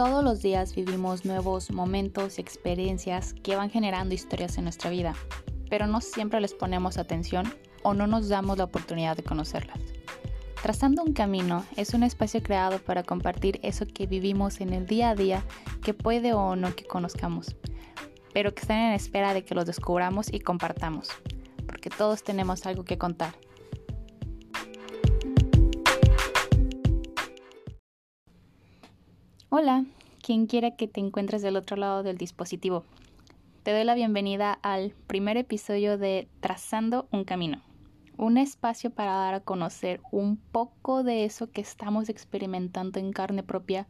Todos los días vivimos nuevos momentos y experiencias que van generando historias en nuestra vida, pero no siempre les ponemos atención o no nos damos la oportunidad de conocerlas. Trazando un camino es un espacio creado para compartir eso que vivimos en el día a día que puede o no que conozcamos, pero que están en espera de que los descubramos y compartamos, porque todos tenemos algo que contar. Hola, quien quiera que te encuentres del otro lado del dispositivo. Te doy la bienvenida al primer episodio de Trazando un Camino, un espacio para dar a conocer un poco de eso que estamos experimentando en carne propia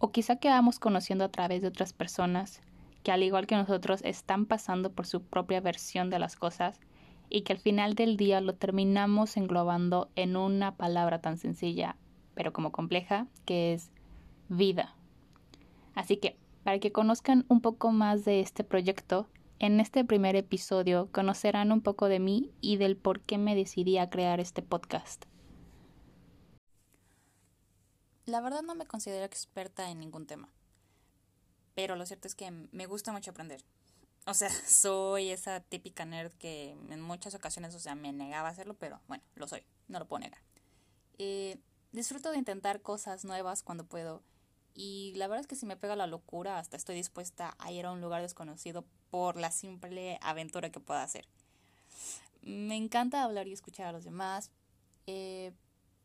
o quizá que vamos conociendo a través de otras personas que al igual que nosotros están pasando por su propia versión de las cosas y que al final del día lo terminamos englobando en una palabra tan sencilla pero como compleja que es vida. Así que, para que conozcan un poco más de este proyecto, en este primer episodio conocerán un poco de mí y del por qué me decidí a crear este podcast. La verdad no me considero experta en ningún tema, pero lo cierto es que me gusta mucho aprender. O sea, soy esa típica nerd que en muchas ocasiones, o sea, me negaba a hacerlo, pero bueno, lo soy, no lo puedo negar. Eh, disfruto de intentar cosas nuevas cuando puedo y la verdad es que si me pega la locura, hasta estoy dispuesta a ir a un lugar desconocido por la simple aventura que pueda hacer. Me encanta hablar y escuchar a los demás, eh,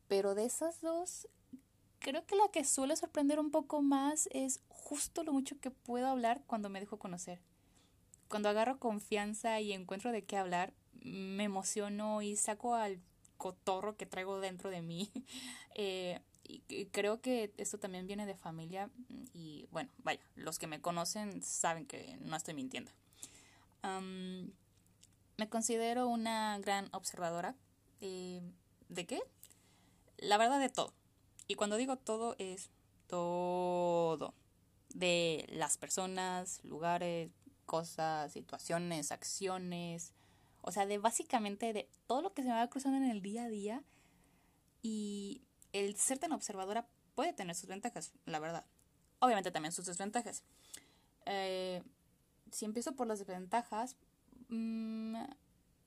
pero de esas dos, creo que la que suele sorprender un poco más es justo lo mucho que puedo hablar cuando me dejo conocer. Cuando agarro confianza y encuentro de qué hablar, me emociono y saco al cotorro que traigo dentro de mí. eh, y creo que esto también viene de familia y bueno, vaya, los que me conocen saben que no estoy mintiendo. me considero una gran observadora. Eh, ¿De qué? La verdad de todo. Y cuando digo todo es todo. De las personas, lugares, cosas, situaciones, acciones. O sea, de básicamente de todo lo que se me va cruzando en el día a día. Y el ser tan observadora puede tener sus ventajas, la verdad. Obviamente también sus desventajas. Eh, si empiezo por las desventajas, mm,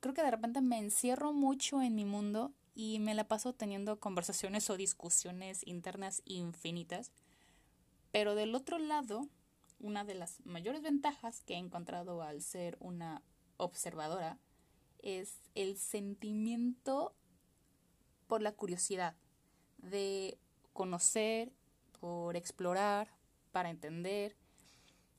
creo que de repente me encierro mucho en mi mundo y me la paso teniendo conversaciones o discusiones internas infinitas. Pero del otro lado, una de las mayores ventajas que he encontrado al ser una observadora es el sentimiento por la curiosidad de conocer, por explorar, para entender,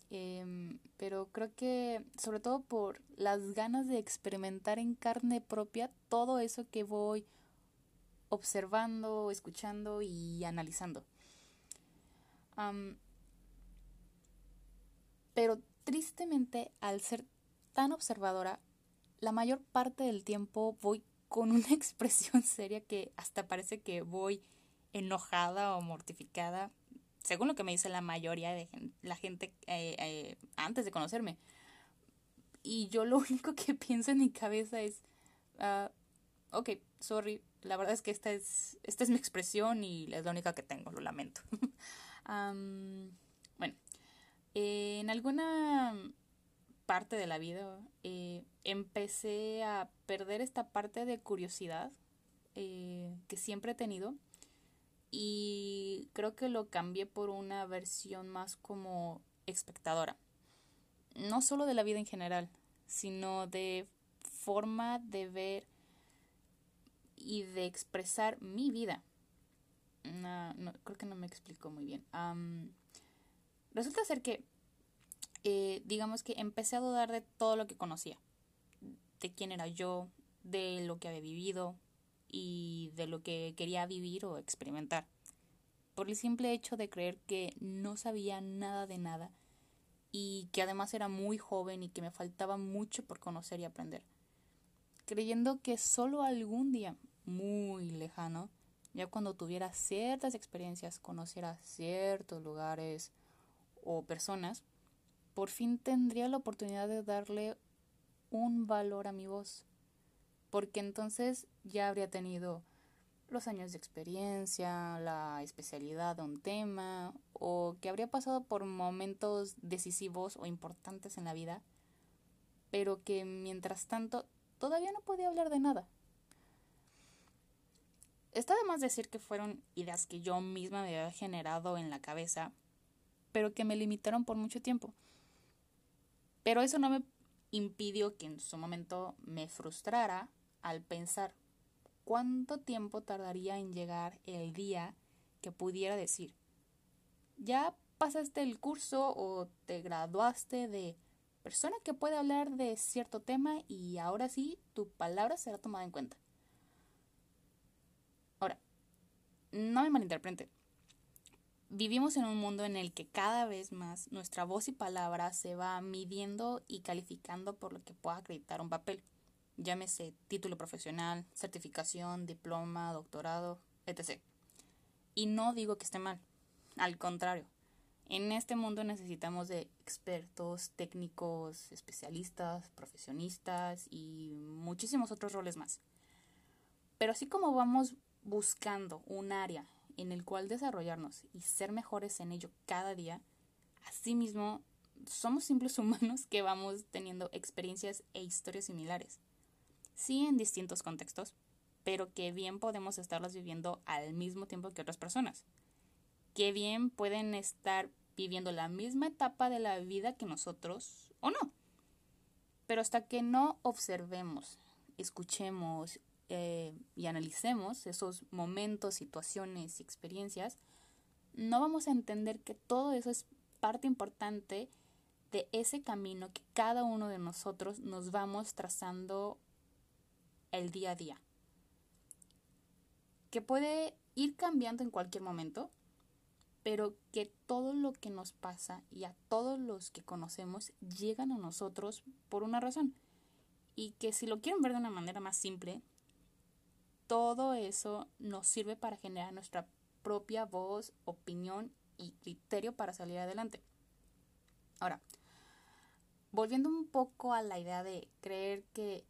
em, pero creo que sobre todo por las ganas de experimentar en carne propia todo eso que voy observando, escuchando y analizando. pero tristemente, al ser tan observadora, la mayor parte del tiempo voy con una expresión seria que hasta parece que voy enojada o mortificada, según lo que me dice la mayoría de la gente eh, eh, antes de conocerme. Y yo lo único que pienso en mi cabeza es, uh, ok, sorry, la verdad es que esta es, esta es mi expresión y es la única que tengo, lo lamento. bueno, en alguna parte de la vida eh, empecé a perder esta parte de curiosidad que siempre he tenido y creo que lo cambié por una versión más como espectadora. No solo de la vida en general, sino de forma de ver y de expresar mi vida. No, creo que no me explico muy bien. resulta ser que, eh, digamos que empecé a dudar de todo lo que conocía, de quién era yo, de lo que había vivido, y de lo que quería vivir o experimentar, por el simple hecho de creer que no sabía nada de nada y que además era muy joven y que me faltaba mucho por conocer y aprender, creyendo que solo algún día muy lejano, ya cuando tuviera ciertas experiencias, conociera ciertos lugares o personas, por fin tendría la oportunidad de darle un valor a mi voz porque entonces ya habría tenido los años de experiencia, la especialidad de un tema, o que habría pasado por momentos decisivos o importantes en la vida, pero que mientras tanto todavía no podía hablar de nada. Está de más decir que fueron ideas que yo misma me había generado en la cabeza, pero que me limitaron por mucho tiempo. Pero eso no me impidió que en su momento me frustrara al pensar cuánto tiempo tardaría en llegar el día que pudiera decir, ya pasaste el curso o te graduaste de persona que puede hablar de cierto tema y ahora sí tu palabra será tomada en cuenta. Ahora, no me malinterprete. Vivimos en un mundo en el que cada vez más nuestra voz y palabra se va midiendo y calificando por lo que pueda acreditar un papel. Llámese título profesional, certificación, diploma, doctorado, etc. Y no digo que esté mal. Al contrario, en este mundo necesitamos de expertos, técnicos, especialistas, profesionistas y muchísimos otros roles más. Pero así como vamos buscando un área en el cual desarrollarnos y ser mejores en ello cada día, asimismo somos simples humanos que vamos teniendo experiencias e historias similares. Sí en distintos contextos, pero que bien podemos estarlas viviendo al mismo tiempo que otras personas. Que bien pueden estar viviendo la misma etapa de la vida que nosotros o no. Pero hasta que no observemos, escuchemos eh, y analicemos esos momentos, situaciones y experiencias, no vamos a entender que todo eso es parte importante de ese camino que cada uno de nosotros nos vamos trazando el día a día. Que puede ir cambiando en cualquier momento, pero que todo lo que nos pasa y a todos los que conocemos llegan a nosotros por una razón. Y que si lo quieren ver de una manera más simple, todo eso nos sirve para generar nuestra propia voz, opinión y criterio para salir adelante. Ahora, volviendo un poco a la idea de creer que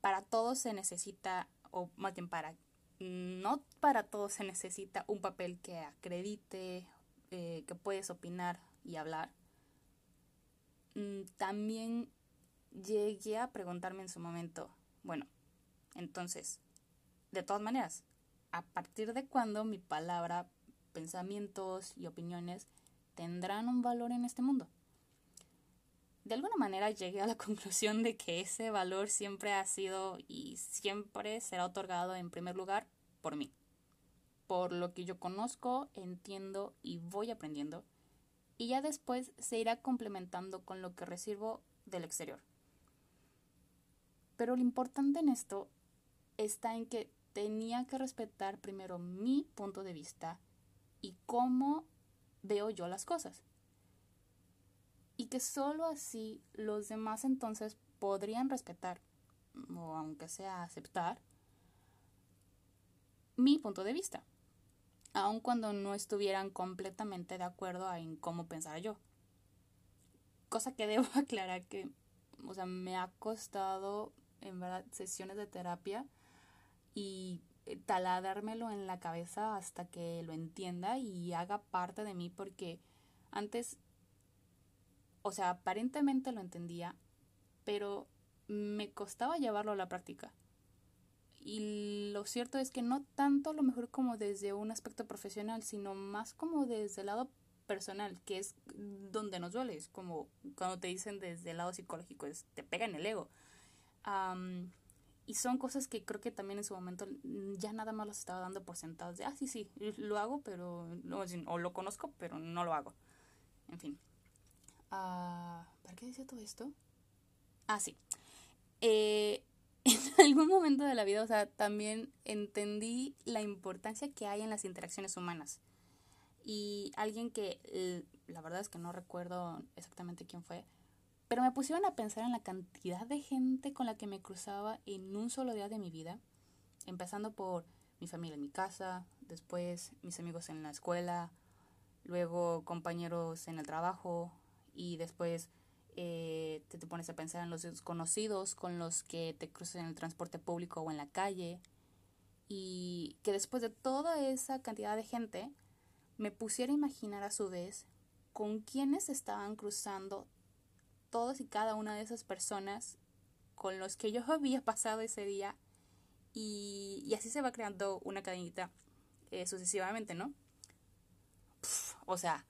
para todos se necesita, o más bien para, no para todos se necesita un papel que acredite, eh, que puedes opinar y hablar. Mm, también llegué a preguntarme en su momento, bueno, entonces, de todas maneras, ¿a partir de cuándo mi palabra, pensamientos y opiniones tendrán un valor en este mundo? De alguna manera llegué a la conclusión de que ese valor siempre ha sido y siempre será otorgado en primer lugar por mí, por lo que yo conozco, entiendo y voy aprendiendo, y ya después se irá complementando con lo que recibo del exterior. Pero lo importante en esto está en que tenía que respetar primero mi punto de vista y cómo veo yo las cosas. Y que sólo así los demás entonces podrían respetar, o aunque sea aceptar, mi punto de vista, aun cuando no estuvieran completamente de acuerdo en cómo pensara yo. Cosa que debo aclarar que, o sea, me ha costado, en verdad, sesiones de terapia y eh, taladármelo en la cabeza hasta que lo entienda y haga parte de mí porque antes, o sea, aparentemente lo entendía, pero me costaba llevarlo a la práctica. Y lo cierto es que no tanto a lo mejor como desde un aspecto profesional, sino más como desde el lado personal, que es donde nos duele, es como cuando te dicen desde el lado psicológico, es, te pega en el ego. Y son cosas que creo que también en su momento ya nada más los estaba dando por sentados de, ah, sí, sí, lo hago, pero, no, o lo conozco, pero no lo hago. En fin. Uh, ¿Para qué decía todo esto? Ah, sí. Eh, en algún momento de la vida, o sea, también entendí la importancia que hay en las interacciones humanas. Y alguien que, la verdad es que no recuerdo exactamente quién fue, pero me pusieron a pensar en la cantidad de gente con la que me cruzaba en un solo día de mi vida, empezando por mi familia en mi casa, después mis amigos en la escuela, luego compañeros en el trabajo y después eh, te, te, pones a pensar en los desconocidos con los que te cruzas en el transporte público o en la calle y que después de toda esa cantidad de gente me pusiera a imaginar a su vez con quiénes estaban cruzando todos y cada una de esas personas con los que yo había pasado ese día y, así se va creando una cadenita eh, sucesivamente, ¿no? o sea,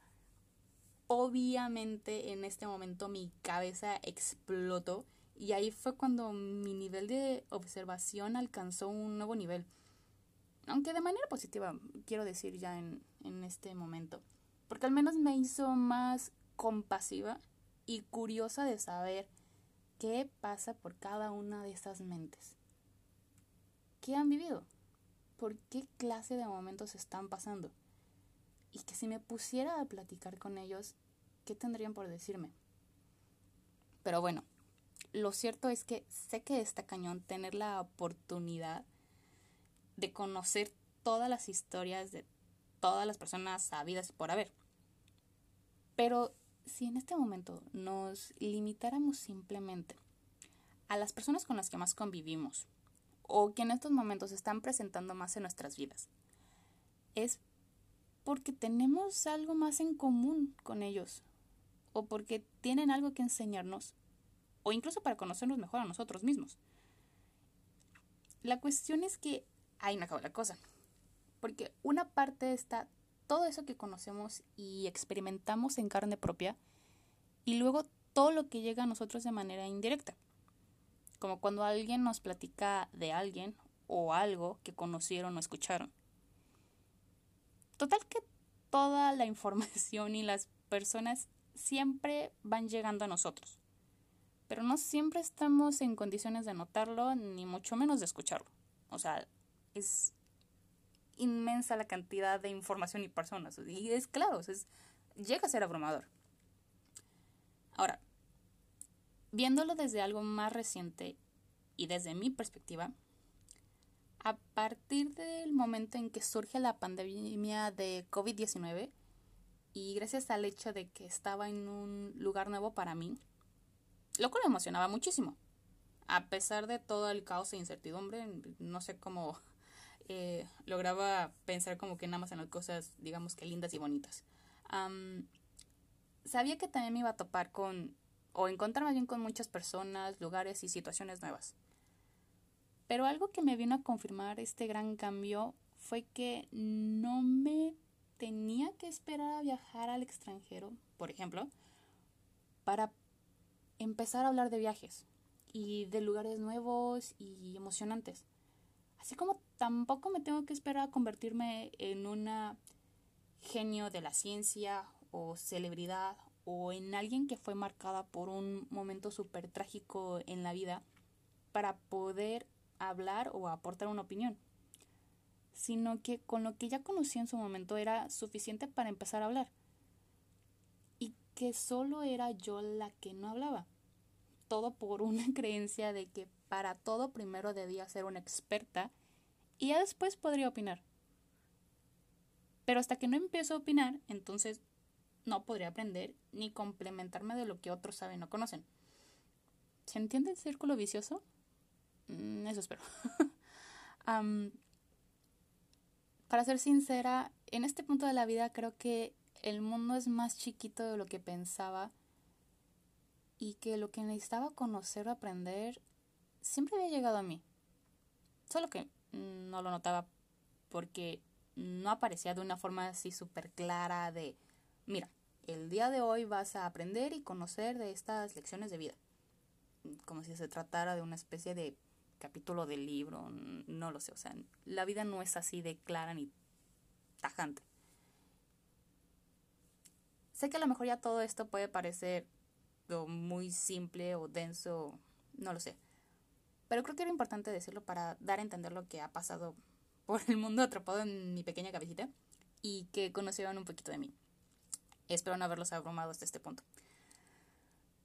obviamente en este momento mi cabeza explotó y ahí fue cuando mi nivel de observación alcanzó un nuevo nivel. Aunque de manera positiva, quiero decir ya en, en este momento. Porque al menos me hizo más compasiva y curiosa de saber qué pasa por cada una de esas mentes. ¿Qué han vivido? ¿Por qué clase de momentos están pasando? Y que si me pusiera a platicar con ellos, ¿qué tendrían por decirme? Pero bueno, lo cierto es que sé que está cañón tener la oportunidad de conocer todas las historias de todas las personas sabidas por haber. Pero si en este momento nos limitáramos simplemente a las personas con las que más convivimos o que en estos momentos están presentando más en nuestras vidas, es porque tenemos algo más en común con ellos o porque tienen algo que enseñarnos o incluso para conocernos mejor a nosotros mismos. La cuestión es que ahí no acaba la cosa, porque una parte está todo eso que conocemos y experimentamos en carne propia y luego todo lo que llega a nosotros de manera indirecta, como cuando alguien nos platica de alguien o algo que conocieron o escucharon. Total que toda la información y las personas siempre van llegando a nosotros pero no siempre estamos en condiciones de notarlo, ni mucho menos de escucharlo. O sea, es inmensa la cantidad de información y personas. Y es claro, es, llega a ser abrumador. Ahora, viéndolo desde algo más reciente y desde mi perspectiva, a partir del momento en que surge la pandemia de COVID-19 y gracias al hecho de que estaba en un lugar nuevo para mí, lo cual me emocionaba muchísimo. A pesar de todo el caos e incertidumbre, no sé cómo eh, lograba pensar como que nada más en las cosas, digamos que lindas y bonitas. sabía que también me iba a topar con, o encontrarme bien con muchas personas, lugares y situaciones nuevas. Pero algo que me vino a confirmar este gran cambio fue que no me tenía que esperar a viajar al extranjero, por ejemplo, para empezar a hablar de viajes y de lugares nuevos y emocionantes. Así como tampoco me tengo que esperar a convertirme en una genio de la ciencia o celebridad o en alguien que fue marcada por un momento súper trágico en la vida para poder hablar o aportar una opinión, sino que con lo que ya conocí en su momento era suficiente para empezar a hablar. Y que solo era yo la que no hablaba. Todo por una creencia de que para todo primero debía ser una experta y ya después podría opinar. Pero hasta que no empiezo a opinar, entonces no podría aprender ni complementarme de lo que otros saben o conocen. ¿Se entiende el círculo vicioso? Mm, eso espero. para ser sincera, en este punto de la vida creo que el mundo es más chiquito de lo que pensaba y que lo que necesitaba conocer o aprender siempre había llegado a mí. Solo que no lo notaba porque no aparecía de una forma así súper clara de, mira, el día de hoy vas a aprender y conocer de estas lecciones de vida. Como si se tratara de una especie de capítulo del libro, no lo sé, o sea, la vida no es así de clara ni tajante. Sé que a lo mejor ya todo esto puede parecer muy simple o denso, no lo sé. Pero creo que era importante decirlo para dar a entender lo que ha pasado por el mundo atrapado en mi pequeña cabecita y que conocieron un poquito de mí. Espero no haberlos abrumado hasta este punto.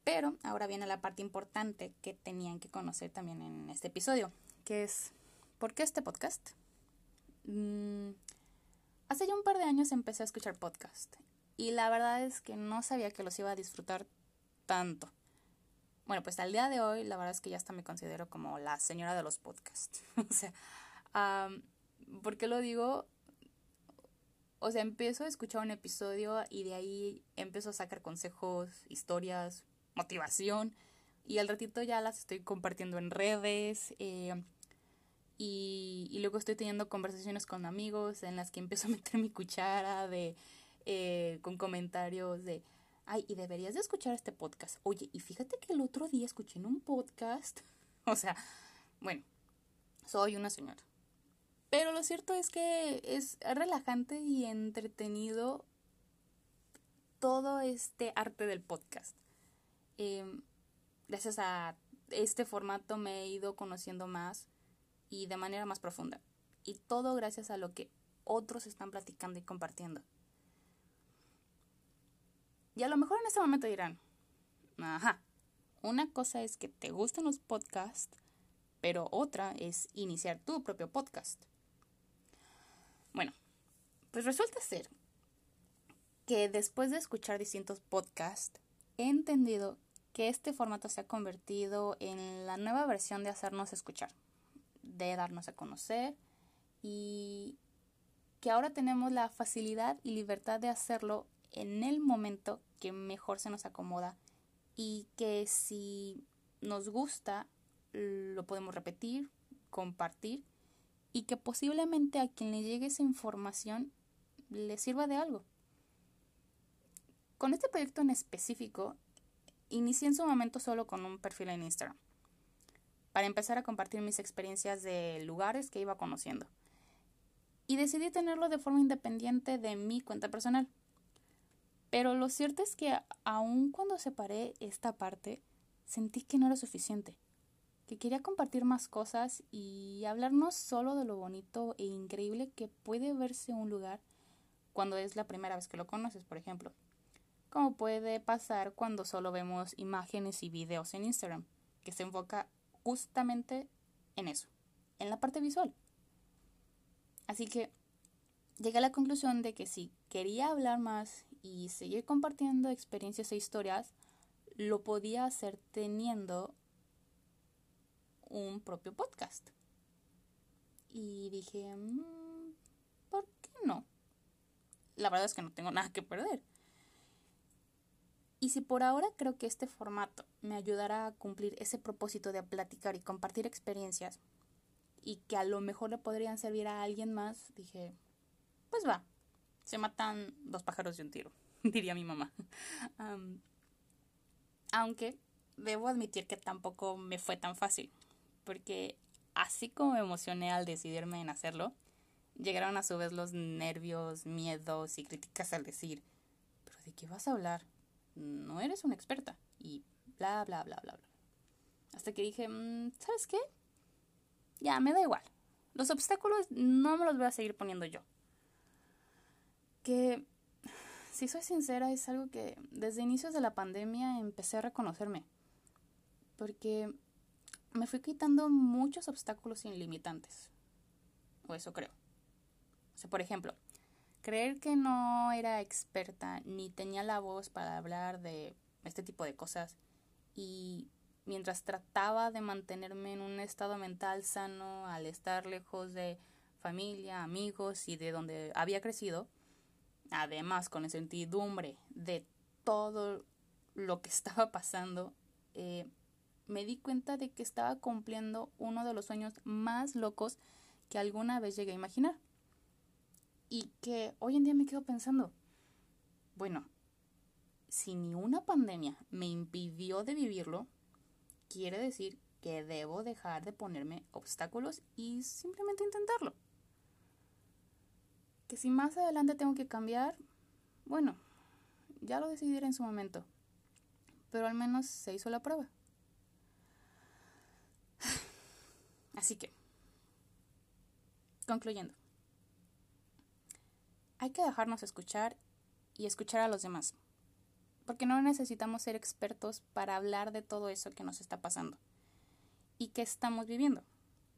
Pero ahora viene la parte importante que tenían que conocer también en este episodio, que es ¿por qué este podcast? Mm, hace ya un par de años empecé a escuchar podcast y la verdad es que no sabía que los iba a disfrutar tanto. Bueno, pues al día de hoy la verdad es que ya hasta me considero como la señora de los podcasts. o sea, ¿Por qué lo digo? O sea, empiezo a escuchar un episodio y de ahí empiezo a sacar consejos, historias, motivación. Y al ratito ya las estoy compartiendo en redes. Eh, y, y, luego estoy teniendo conversaciones con amigos en las que empiezo a meter mi cuchara de eh, con comentarios de ay, y deberías de escuchar este podcast. Oye, y fíjate que el otro día escuché en un podcast. o sea, bueno, soy una señora. Pero lo cierto es que es relajante y entretenido todo este arte del podcast. Em, gracias a este formato me he ido conociendo más y de manera más profunda. Y todo gracias a lo que otros están platicando y compartiendo. Y a lo mejor en este momento dirán, ajá, una cosa es que te gusten los podcasts, pero otra es iniciar tu propio podcast. Bueno, pues resulta ser que después de escuchar distintos podcasts, he entendido que este formato se ha convertido en la nueva versión de hacernos escuchar, de darnos a conocer y que ahora tenemos la facilidad y libertad de hacerlo en el momento que mejor se nos acomoda y que si nos gusta lo podemos repetir, compartir y que posiblemente a quien le llegue esa información le sirva de algo. Con este proyecto en específico, inicié en su momento solo con un perfil en Instagram, para empezar a compartir mis experiencias de lugares que iba conociendo. Y decidí tenerlo de forma independiente de mi cuenta personal. Pero lo cierto es que aun cuando separé esta parte, sentí que no era suficiente que quería compartir más cosas y hablar no solo de lo bonito e increíble que puede verse un lugar cuando es la primera vez que lo conoces, por ejemplo. Como puede pasar cuando solo vemos imágenes y videos en Instagram, que se enfoca justamente en eso, en la parte visual. Así que llegué a la conclusión de que si quería hablar más y seguir compartiendo experiencias e historias, lo podía hacer teniendo un propio podcast. Y dije, mm, ¿por qué no? La verdad es que no tengo nada que perder. Y si por ahora creo que este formato me ayudará a cumplir ese propósito de platicar y compartir experiencias y que a lo mejor le podrían servir a alguien más, dije, pues va, se matan dos pájaros de un tiro, diría mi mamá. aunque debo admitir que tampoco me fue tan fácil porque así como me emocioné al decidirme en hacerlo, llegaron a su vez los nervios, miedos y críticas al decir, pero ¿de qué vas a hablar? No eres una experta y bla, bla, bla, bla, bla. Hasta que dije, mm, ¿sabes qué? Ya, me da igual. Los obstáculos no me los voy a seguir poniendo yo. Que, si soy sincera, es algo que desde inicios de la pandemia empecé a reconocerme. Porque me fui quitando muchos obstáculos inlimitantes. O eso creo. O sea, por ejemplo, creer que no era experta ni tenía la voz para hablar de este tipo de cosas y mientras trataba de mantenerme en un estado mental sano al estar lejos de familia, amigos y de donde había crecido, además con la incertidumbre de todo lo que estaba pasando, eh, me di cuenta de que estaba cumpliendo uno de los sueños más locos que alguna vez llegué a imaginar. Y que hoy en día me quedo pensando, bueno, si ni una pandemia me impidió de vivirlo, quiere decir que debo dejar de ponerme obstáculos y simplemente intentarlo. Que si más adelante tengo que cambiar, bueno, ya lo decidiré en su momento. Pero al menos se hizo la prueba. Así que, concluyendo, hay que dejarnos escuchar y escuchar a los demás, porque no necesitamos ser expertos para hablar de todo eso que nos está pasando y que estamos viviendo.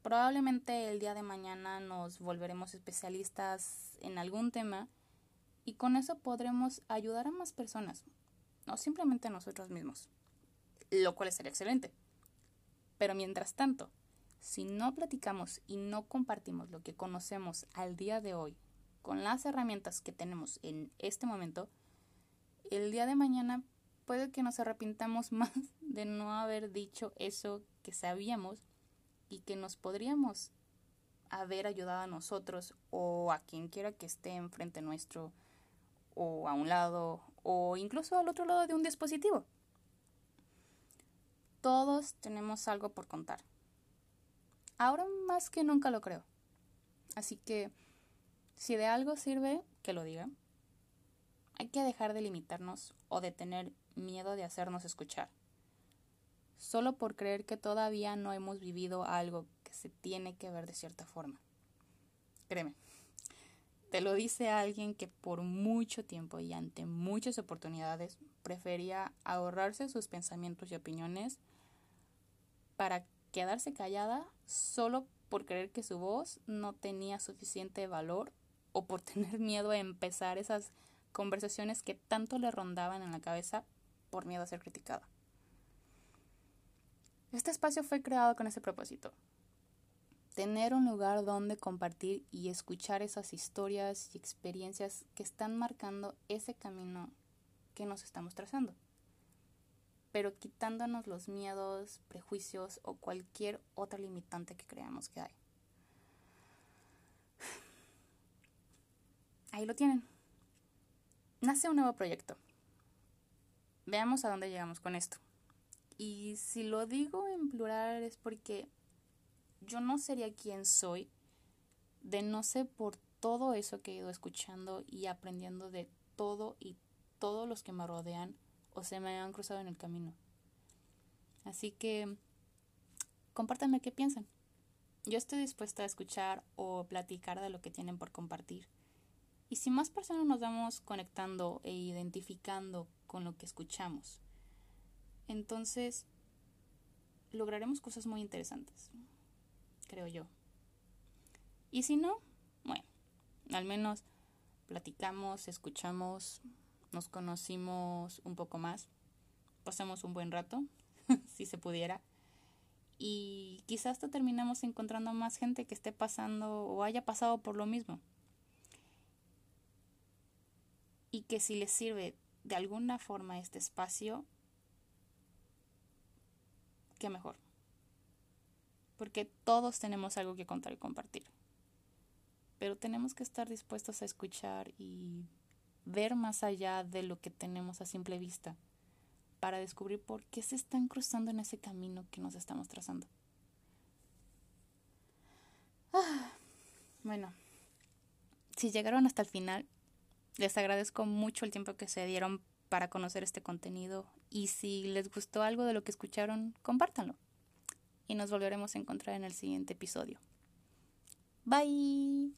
Probablemente el día de mañana nos volveremos especialistas en algún tema y con eso podremos ayudar a más personas, no simplemente a nosotros mismos, lo cual sería excelente. Pero mientras tanto, Si no platicamos y no compartimos lo que conocemos al día de hoy con las herramientas que tenemos en este momento, el día de mañana puede que nos arrepintamos más de no haber dicho eso que sabíamos y que nos podríamos haber ayudado a nosotros o a quien quiera que esté enfrente nuestro o a un lado o incluso al otro lado de un dispositivo. Todos tenemos algo por contar. Ahora más que nunca lo creo. Así que si de algo sirve, que lo diga. Hay que dejar de limitarnos o de tener miedo de hacernos escuchar. Solo por creer que todavía no hemos vivido algo que se tiene que ver de cierta forma. Créeme, te lo dice alguien que por mucho tiempo y ante muchas oportunidades prefería ahorrarse sus pensamientos y opiniones para quedarse callada solo por creer que su voz no tenía suficiente valor o por tener miedo a empezar esas conversaciones que tanto le rondaban en la cabeza por miedo a ser criticada. Este espacio fue creado con ese propósito. Tener un lugar donde compartir y escuchar esas historias y experiencias que están marcando ese camino que nos estamos trazando, pero quitándonos los miedos, prejuicios o cualquier otra limitante que creamos que hay. Ahí lo tienen. Nace un nuevo proyecto. Veamos a dónde llegamos con esto. Y si lo digo en plural es porque yo no sería quien soy de no ser por todo eso que he ido escuchando y aprendiendo de todo y todos los que me rodean o se me han cruzado en el camino. Así que compártanme qué piensan. Yo estoy dispuesta a escuchar o platicar de lo que tienen por compartir. Y si más personas nos vamos conectando e identificando con lo que escuchamos, entonces lograremos cosas muy interesantes, creo yo. Y si no, bueno, al menos platicamos, escuchamos, nos conocimos un poco más, pasamos un buen rato, si se pudiera, y quizás hasta terminamos encontrando más gente que esté pasando o haya pasado por lo mismo. y que si les sirve de alguna forma este espacio, qué mejor. Porque todos tenemos algo que contar y compartir. Pero tenemos que estar dispuestos a escuchar y ver más allá de lo que tenemos a simple vista para descubrir por qué se están cruzando en ese camino que nos estamos trazando. Ah, bueno, si llegaron hasta el final, les agradezco mucho el tiempo que se dieron para conocer este contenido y si les gustó algo de lo que escucharon, compártanlo. Y nos volveremos a encontrar en el siguiente episodio. Bye.